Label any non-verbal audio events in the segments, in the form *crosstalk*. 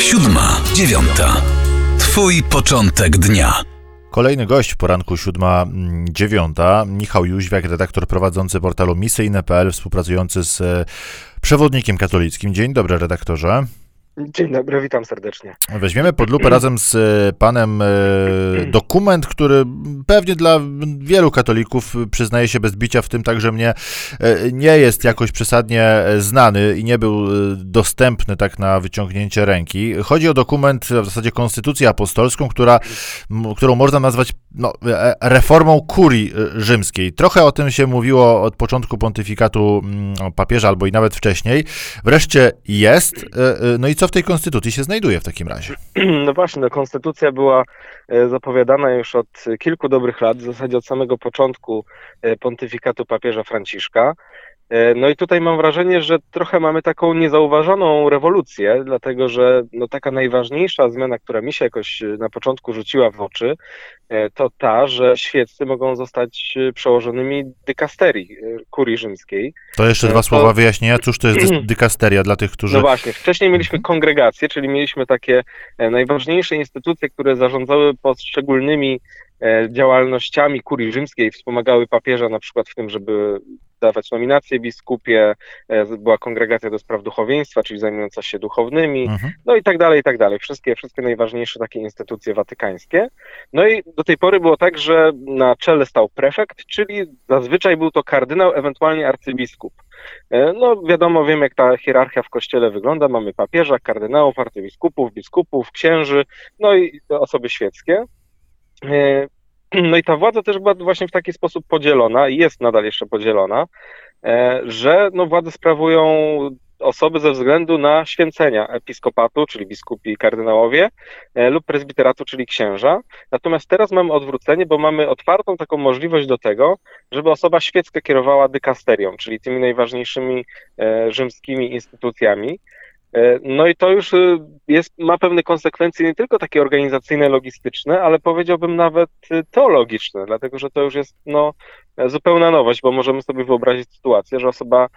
Siódma, dziewiąta. Twój początek dnia. Kolejny gość w poranku siódma mm, dziewiąta. Michał Jóźwiak, redaktor prowadzący portalu misyjne.pl, współpracujący z e, przewodnikiem katolickim. Dzień dobry, redaktorze. Dzień dobry, witam serdecznie. Weźmiemy pod lupę razem z e, panem e, dokument, który pewnie dla wielu katolików przyznaje się bez bicia, w tym także mnie, e, nie jest jakoś przesadnie znany i nie był dostępny tak na wyciągnięcie ręki. Chodzi o dokument, w zasadzie konstytucję apostolską, która, którą można nazwać no, reformą kurii rzymskiej. Trochę o tym się mówiło od początku pontyfikatu papieża, albo i nawet wcześniej. Wreszcie jest. No i co w tej konstytucji się znajduje w takim razie? *clears throat* No właśnie, no, konstytucja była e, zapowiadana już od kilku dobrych lat, w zasadzie od samego początku e, pontyfikatu papieża Franciszka. E, no i tutaj mam wrażenie, że trochę mamy taką niezauważoną rewolucję, dlatego że no taka najważniejsza zmiana, która mi się jakoś na początku rzuciła w oczy, e, to ta, że świeccy mogą zostać przełożonymi dykasterii e, kurii rzymskiej. To jeszcze dwa to... słowa wyjaśnienia, cóż to jest *clears throat* dykasteria dla tych, którzy... No właśnie, wcześniej mieliśmy mhm. kongregacje, czyli mieliśmy takie najważniejsze instytucje, które zarządzały poszczególnymi działalnościami kurii rzymskiej, wspomagały papieża na przykład w tym, żeby dawać nominacje biskupie, e, była kongregacja do spraw duchowieństwa, czyli zajmująca się duchownymi, mhm. no i tak dalej, i tak dalej. Wszystkie, wszystkie najważniejsze takie instytucje watykańskie. No i do tej pory było tak, że na czele stał prefekt, czyli zazwyczaj był to kardynał, ewentualnie arcybiskup. E, no wiadomo, wiem jak ta hierarchia w kościele wygląda. Mamy papieża, kardynałów, arcybiskupów, biskupów, księży, no i osoby świeckie. E, *clears throat* no i ta władza też była właśnie w taki sposób podzielona i jest nadal jeszcze podzielona, e, że no władzę sprawują osoby ze względu na święcenia episkopatu, czyli biskupi i kardynałowie, e, lub prezbiteratu, czyli księża. Natomiast teraz mamy odwrócenie, bo mamy otwartą taką możliwość do tego, żeby osoba świecka kierowała dykasterią, czyli tymi najważniejszymi rzymskimi instytucjami. E, no i to już y, jest, ma pewne konsekwencje nie tylko takie organizacyjne, logistyczne, ale powiedziałbym nawet y, teologiczne, dlatego że to już jest no, zupełna nowość, bo możemy sobie wyobrazić sytuację, że osoba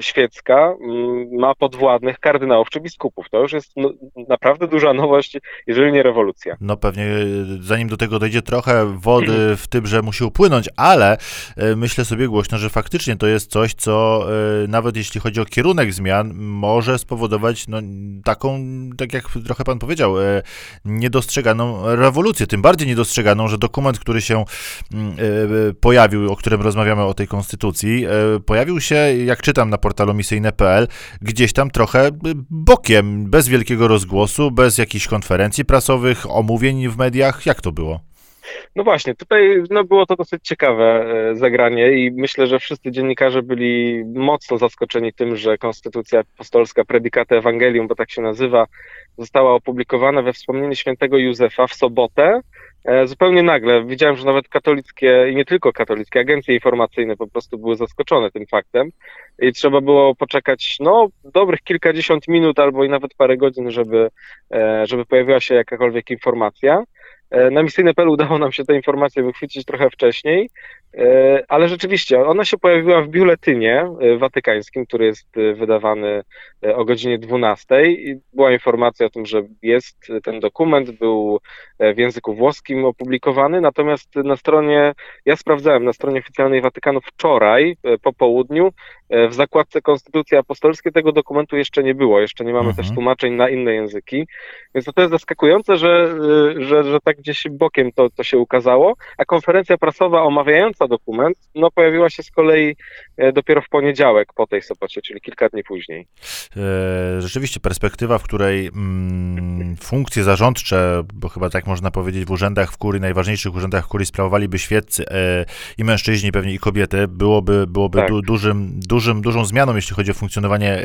świecka mm, ma podwładnych kardynałów czy biskupów. To już jest no, naprawdę duża nowość, jeżeli nie rewolucja. No pewnie, e, zanim do tego dojdzie, trochę wody w tym, że musi upłynąć, ale e, myślę sobie głośno, że faktycznie to jest coś, co nawet jeśli chodzi o kierunek zmian, może spowodować no, taką, tak jak trochę pan powiedział, niedostrzeganą rewolucję. Tym bardziej niedostrzeganą, że dokument, który się mm, pojawił, o którym rozmawiamy o tej konstytucji, pojawił się, jak czytam na portalu misyjne.pl, gdzieś tam trochę bokiem, bez wielkiego rozgłosu, bez jakichś konferencji prasowych, omówień w mediach. Jak to było? No właśnie, tutaj no, było to dosyć ciekawe e, zagranie i myślę, że wszyscy dziennikarze byli mocno zaskoczeni tym, że Konstytucja Apostolska Predicate Evangelium, bo tak się nazywa, została opublikowana we wspomnieniu świętego Józefa w sobotę, zupełnie nagle widziałem, że nawet katolickie i nie tylko katolickie agencje informacyjne po prostu były zaskoczone tym faktem i trzeba było poczekać no dobrych kilkadziesiąt minut albo i nawet parę godzin, żeby, e, żeby pojawiła się jakakolwiek informacja. E, na misyjne.pl udało nam się tę informację wychwycić trochę wcześniej, e, ale rzeczywiście ona się pojawiła w biuletynie e, watykańskim, który jest wydawany o godzinie 12 i była informacja o tym, że jest ten dokument, był w języku włoskim opublikowany, natomiast na stronie, ja sprawdzałem, na stronie oficjalnej Watykanu wczoraj po południu w zakładce Konstytucji Apostolskiej tego dokumentu jeszcze nie było, jeszcze nie mamy mhm. też tłumaczeń na inne języki, więc to, to jest zaskakujące, że, że, że tak gdzieś bokiem to, to się ukazało, a konferencja prasowa omawiająca dokument no, pojawiła się z kolei e, dopiero w poniedziałek po tej sobocie, czyli kilka dni później. E, rzeczywiście perspektywa, w której mm, funkcje zarządcze, bo chyba tak można powiedzieć w urzędach w kurii, najważniejszych urzędach w kurii sprawowaliby świeccy e, i mężczyźni, pewnie i kobiety, byłoby, byłoby tak. du, dużym, dużym, dużą zmianą, jeśli chodzi o funkcjonowanie e,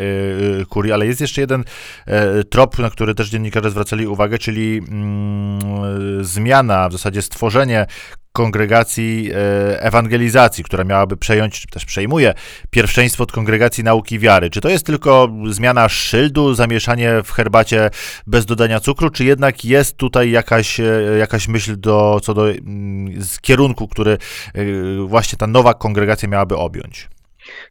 e kurii, ale jest jeszcze jeden e, trop, na który też dziennikarze zwracali uwagę, czyli mm, zmiana, w zasadzie stworzenie kongregacji e, ewangelizacji, która miałaby przejąć, czy też przejmuje pierwszeństwo od kongregacji nauki wiary. Czy to jest tylko zmiana szyldu, zamieszanie w herbacie bez dodania cukru, czy jednak jest tutaj jakaś, e, jakaś myśl do, co do z kierunku, który e, właśnie ta nowa kongregacja miałaby objąć?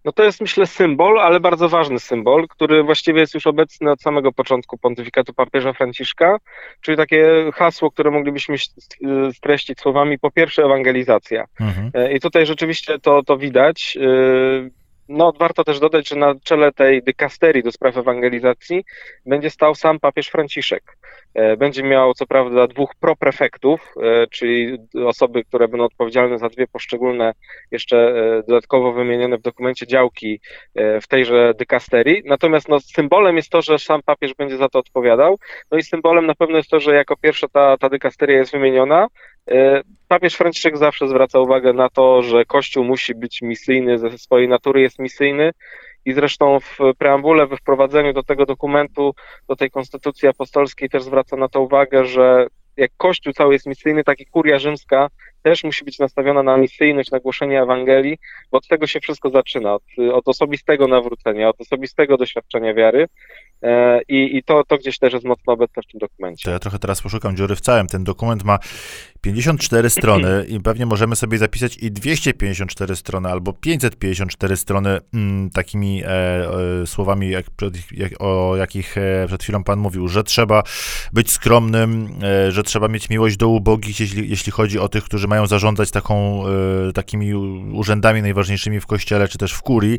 No to jest myślę symbol, ale bardzo ważny symbol, który właściwie jest już obecny od samego początku pontyfikatu papieża Franciszka, czyli takie hasło, które moglibyśmy streścić słowami po pierwsze ewangelizacja. Mhm. E, I tutaj rzeczywiście to, to widać. No, warto też dodać, że na czele tej dykasterii do spraw ewangelizacji będzie stał sam papież Franciszek. E, będzie miał co prawda dwóch proprefektów, e, czyli osoby, które będą odpowiedzialne za dwie poszczególne, jeszcze e, dodatkowo wymienione w dokumencie działki w tejże dykasterii. Natomiast no, symbolem jest to, że sam papież będzie za to odpowiadał. No i symbolem na pewno jest to, że jako pierwsza ta, ta dykasteria jest wymieniona. Papież Franciszek zawsze zwraca uwagę na to, że Kościół musi być misyjny, ze swojej natury jest misyjny. I zresztą w preambule, we wprowadzeniu do tego dokumentu, do tej konstytucji apostolskiej też zwraca na to uwagę, że jak Kościół cały jest misyjny, tak i kuria rzymska też musi być nastawiona na misyjność, na głoszenie Ewangelii, bo od tego się wszystko zaczyna, od, od osobistego nawrócenia, od osobistego doświadczenia wiary e, i, i to, to gdzieś też jest mocno obecne w tym dokumencie. To ja trochę teraz poszukam dziury w całym. Ten dokument ma 54 strony i pewnie możemy sobie zapisać i 254 strony albo 554 strony mm, takimi e, e, słowami, jak, jak, o jakich e, przed chwilą pan mówił, że trzeba być skromnym, e, że trzeba mieć miłość do ubogich, jeśli, jeśli chodzi o tych, którzy mają zarządzać taką, e, takimi urzędami najważniejszymi w kościele, czy też w kurii.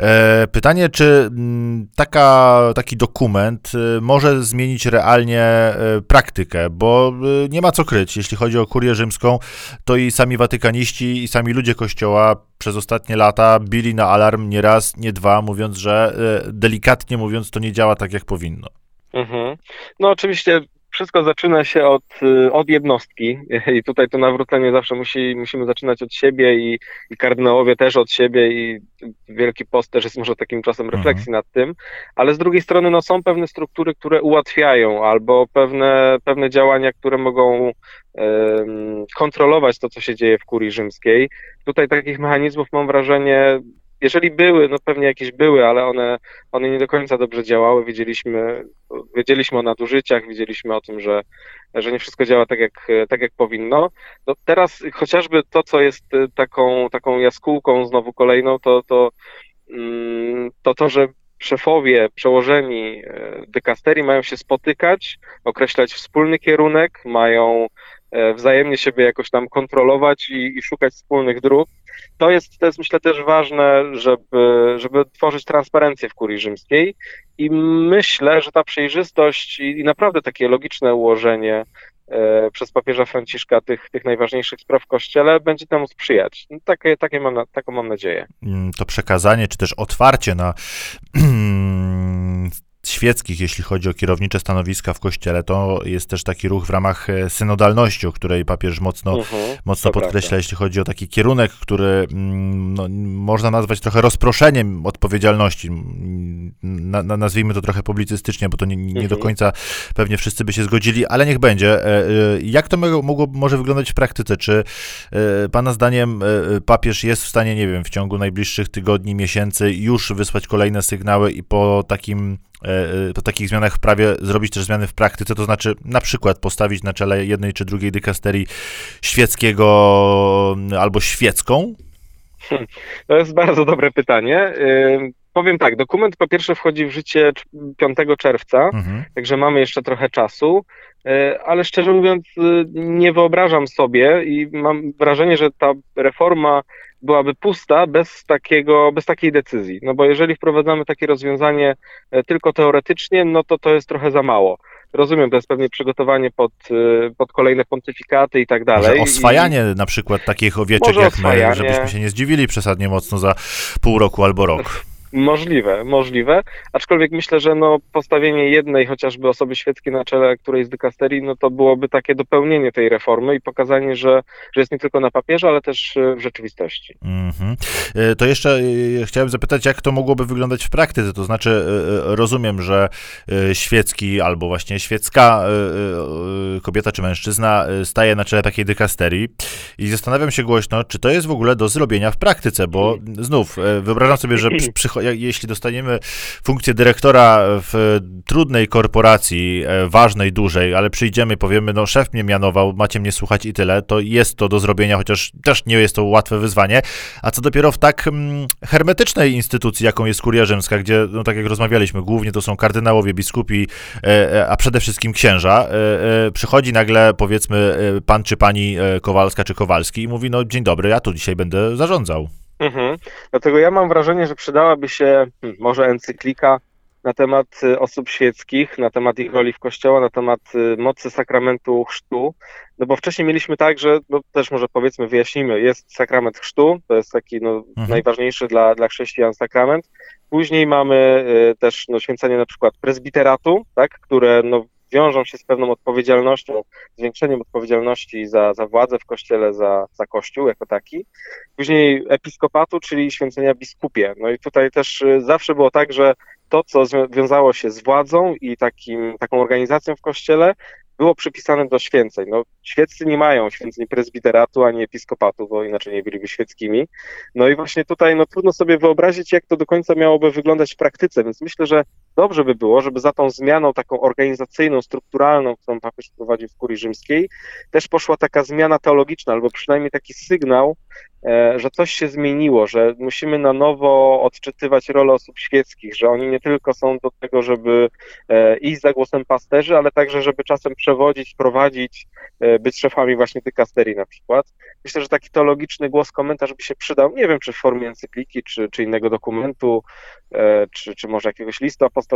E, pytanie, czy mm, taka, taki dokument może zmienić realnie praktykę, bo nie ma co kryć, jeśli chodzi o kurię rzymską, to i sami watykaniści, i sami ludzie kościoła przez ostatnie lata bili na alarm nie raz, nie dwa, mówiąc, że e, delikatnie mówiąc, to nie działa tak, jak powinno. Mhm. No oczywiście wszystko zaczyna się od, y, od jednostki *laughs* i tutaj to nawrócenie zawsze musi, musimy zaczynać od siebie i, i kardynałowie też od siebie i Wielki Post też jest może takim czasem mhm. refleksji mhm. nad tym, ale z drugiej strony no, są pewne struktury, które ułatwiają albo pewne, pewne działania, które mogą kontrolować to, co się dzieje w kurii rzymskiej. Tutaj takich mechanizmów mam wrażenie jeżeli były, no pewnie jakieś były, ale one, one nie do końca dobrze działały. Wiedzieliśmy, wiedzieliśmy o nadużyciach, wiedzieliśmy o tym, że, że nie wszystko działa tak jak, tak, jak powinno. No teraz chociażby to, co jest taką, taką jaskółką znowu kolejną, to to, mm, to, to że szefowie, przełożeni e, dykasterii mają się spotykać, określać wspólny kierunek, mają wzajemnie siebie jakoś tam kontrolować i, i szukać wspólnych dróg to jest, to jest myślę też ważne, żeby, żeby tworzyć transparencję w kurii rzymskiej i myślę, że ta przejrzystość i, i naprawdę takie logiczne ułożenie e, przez papieża Franciszka tych, tych najważniejszych spraw w Kościele będzie temu sprzyjać. No, takie, takie mam, taką mam nadzieję. Mm, to przekazanie, czy też otwarcie na *clears throat* świeckich, jeśli chodzi o kierownicze stanowiska w kościele, to jest też taki ruch w ramach e, synodalności, o której papież mocno, mhm, mocno podkreśla, prawda. jeśli chodzi o taki kierunek, który mm, no, można nazwać trochę rozproszeniem odpowiedzialności. Na, na, nazwijmy to trochę publicystycznie, bo to nie, nie mhm. do końca pewnie wszyscy by się zgodzili, ale niech będzie. E, e, jak to mogło, może wyglądać w praktyce? Czy Pana zdaniem papież jest w stanie, nie wiem, w ciągu najbliższych tygodni, miesięcy już wysłać kolejne sygnały i po takim po takich zmianach w prawie zrobić też zmiany w praktyce, to znaczy na przykład postawić na czele jednej czy drugiej dykasterii świeckiego albo świecką? *laughs* To jest bardzo dobre pytanie. Powiem tak, dokument po pierwsze wchodzi w życie 5 czerwca, mhm. także mamy jeszcze trochę czasu, e, ale szczerze mówiąc nie wyobrażam sobie i mam wrażenie, że ta reforma byłaby pusta bez, takiego, bez takiej decyzji. No bo jeżeli wprowadzamy takie rozwiązanie e, tylko teoretycznie, no to to jest trochę za mało. Rozumiem, to jest pewnie przygotowanie pod, e, pod kolejne pontyfikaty i tak dalej. Może oswajanie I... na przykład takich owieczek jak my, żebyśmy się nie zdziwili przesadnie mocno za pół roku albo rok. Możliwe, możliwe. Aczkolwiek myślę, że no, postawienie jednej chociażby osoby świeckiej na czele którejś z dykasterii, no to byłoby takie dopełnienie tej reformy i pokazanie, że, że jest nie tylko na papierze, ale też e, w rzeczywistości. Mm -hmm. To jeszcze e, chciałem zapytać, jak to mogłoby wyglądać w praktyce? To znaczy, rozumiem, że świecki albo właśnie świecka kobieta czy mężczyzna staje na czele takiej dykasterii i zastanawiam się głośno, czy to jest w ogóle do zrobienia w praktyce, bo znów wyobrażam sobie, że *clears throat* przy, jeśli dostaniemy funkcję dyrektora w trudnej korporacji, e, ważnej, dużej, ale przyjdziemy powiemy, no szef mnie mianował, macie mnie słuchać i tyle, to jest to do zrobienia, chociaż też nie jest to łatwe wyzwanie. A co dopiero w tak mm, hermetycznej instytucji, jaką jest Kuria Rzymska, gdzie, no tak jak rozmawialiśmy, głównie to są kardynałowie, biskupi, a przede wszystkim księża, przychodzi nagle, powiedzmy, pan czy pani Kowalska czy Kowalski i mówi, no dzień dobry, ja tu dzisiaj będę zarządzał. Mhm. Dlatego ja mam wrażenie, że przydałaby się hmm, może encyklika na temat y, osób świeckich, na temat ich roli w kościoła, na temat y, mocy sakramentu chrztu. No bo wcześniej mieliśmy tak, że no też może powiedzmy, wyjaśnimy, jest sakrament chrztu, to jest taki no, mhm. najważniejszy dla, dla chrześcijan sakrament. Później mamy y, też no, święcenie na przykład prezbiteratu, tak, które no, wiążą się z pewną odpowiedzialnością, zwiększeniem odpowiedzialności za, za władzę w kościele, za, za kościół jako taki. Później episkopatu, czyli święcenia biskupie. No i tutaj też y, zawsze było tak, że to, co wiązało się z władzą i takim, taką organizacją w kościele, było przypisane do święceń. No, świeccy nie mają święceń prezbiteratu ani episkopatu, bo inaczej nie byliby świeckimi. No i właśnie tutaj no, trudno sobie wyobrazić, jak to do końca miałoby wyglądać w praktyce, więc myślę, że dobrze by było, żeby za tą zmianą taką organizacyjną, strukturalną, którą papież prowadzi w kurii rzymskiej, też poszła taka zmiana teologiczna, albo przynajmniej taki sygnał, E, że coś się zmieniło, że musimy na nowo odczytywać rolę osób świeckich, że oni nie tylko są do tego, żeby e, iść za głosem pasterzy, ale także, żeby czasem przewodzić, prowadzić, e, być szefami właśnie dykasterii na przykład. Myślę, że taki teologiczny głos, komentarz by się przydał, nie wiem, czy w formie encykliki, czy, czy innego dokumentu, czy, czy może jakiegoś listu apostolskiego,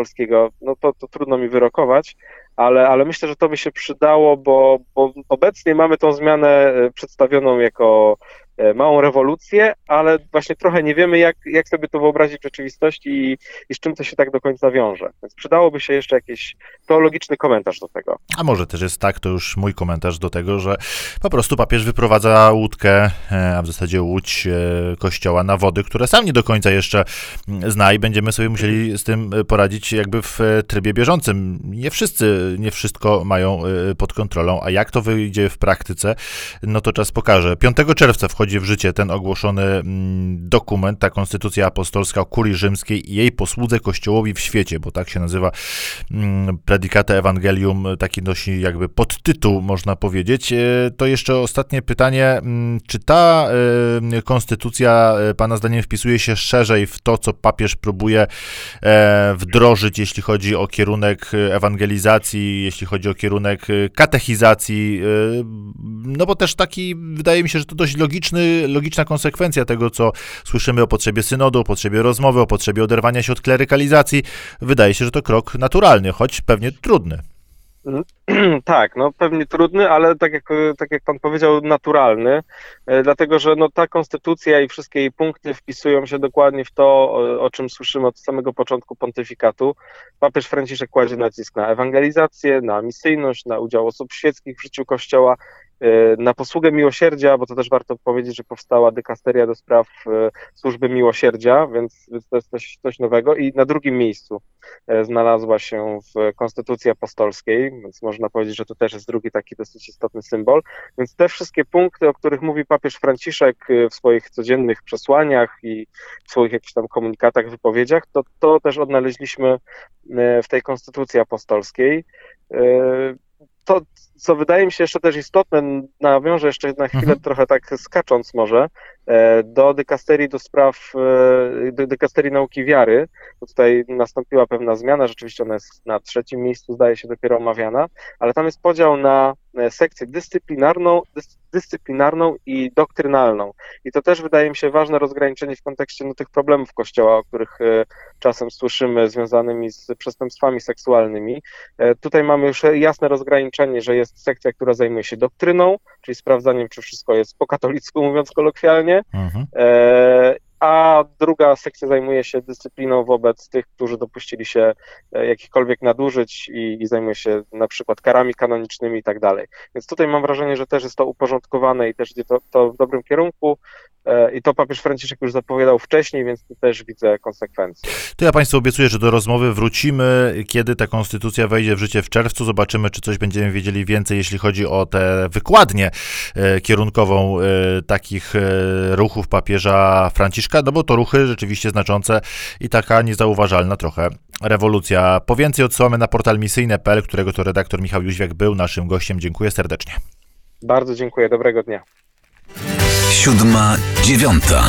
no to, to trudno mi wyrokować, ale, ale myślę, że to by się przydało, bo, bo obecnie mamy tą zmianę przedstawioną jako E, małą rewolucję, ale właśnie trochę nie wiemy, jak, jak sobie to wyobrazić w rzeczywistości i, i z czym to się tak do końca wiąże. Więc przydałoby się jeszcze jakiś teologiczny komentarz do tego. A może też jest tak, to już mój komentarz do tego, że po prostu papież wyprowadza łódkę, e, a w zasadzie łódź e, kościoła na wody, które sam nie do końca jeszcze mm, zna i będziemy sobie musieli z tym poradzić jakby w trybie bieżącym. Nie wszyscy, nie wszystko mają pod kontrolą, a jak to wyjdzie w praktyce, no to czas pokaże. 5 czerwca wchodzi wchodzi w życie ten ogłoszony mm, dokument, ta konstytucja apostolska o kurii rzymskiej i jej posłudze kościołowi w świecie, bo tak się nazywa mm, Predicate Evangelium, taki nosi jakby podtytuł, można powiedzieć. E, to jeszcze ostatnie pytanie, mm, czy ta e, konstytucja e, pana zdaniem wpisuje się szerzej w to, co papież próbuje wdrożyć, jeśli chodzi o kierunek ewangelizacji, jeśli chodzi o kierunek katechizacji, no bo też taki, wydaje mi się, że to dość logiczny logiczny, logiczna konsekwencja tego, co słyszymy o potrzebie synodu, o potrzebie rozmowy, o potrzebie oderwania się od klerykalizacji. Wydaje się, że to krok naturalny, choć pewnie trudny. *clears throat* Tak, no pewnie trudny, ale tak jak, tak jak pan powiedział, naturalny, e, dlatego że no, ta konstytucja i wszystkie jej punkty wpisują się dokładnie w to, o, o czym słyszymy od samego początku pontyfikatu. Papież Franciszek kładzie nacisk na ewangelizację, na misyjność, na udział osób świeckich w życiu Kościoła na posługę miłosierdzia, bo to też warto powiedzieć, że powstała dykasteria do spraw e, służby miłosierdzia, więc, więc to jest coś, coś nowego. I na drugim miejscu e, znalazła się w Konstytucji Apostolskiej, więc można powiedzieć, że to też jest drugi taki dosyć istotny symbol. Więc te wszystkie punkty, o których mówi papież Franciszek w swoich codziennych przesłaniach i w swoich jakichś tam komunikatach, wypowiedziach, to, to też odnaleźliśmy w tej Konstytucji Apostolskiej to, co wydaje mi się jeszcze też istotne, nawiążę jeszcze na chwilę, mhm. trochę tak skacząc może, do dykasterii do spraw, e, do dykasterii nauki wiary. Tutaj nastąpiła pewna zmiana, rzeczywiście ona jest na trzecim miejscu, zdaje się dopiero omawiana, ale tam jest podział na e, sekcję dyscyplinarną, dyscyplinarną i doktrynalną. I to też wydaje mi się ważne rozgraniczenie w kontekście no, tych problemów Kościoła, o których czasem słyszymy, związanymi z przestępstwami seksualnymi. Tutaj mamy już jasne rozgraniczenie, że jest sekcja, która zajmuje się doktryną, czyli sprawdzaniem, czy wszystko jest po katolicku, mówiąc kolokwialnie. Mhm. E, a druga sekcja zajmuje się dyscypliną wobec tych, którzy dopuścili się e, jakichkolwiek nadużyć i, i zajmuje się na przykład karami kanonicznymi i tak dalej. Więc tutaj mam wrażenie, że też jest to uporządkowane i też idzie to, to w dobrym kierunku. E, I to papież Franciszek już zapowiadał wcześniej, więc tu też widzę konsekwencje. To ja Państwu obiecuję, że do rozmowy wrócimy, kiedy ta konstytucja wejdzie w życie w czerwcu. Zobaczymy, czy coś będziemy wiedzieli więcej, jeśli chodzi o tę wykładnię e, kierunkową takich ruchów papieża Franciszka troszeczkę, no bo to ruchy rzeczywiście znaczące i taka niezauważalna trochę rewolucja. Po więcej odsyłamy na portal misyjne.pl, którego to redaktor Michał Jóźwiak był naszym gościem. Dziękuję serdecznie. Bardzo dziękuję, dobrego dnia. Siódma, dziewiąta.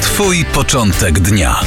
Twój początek dnia.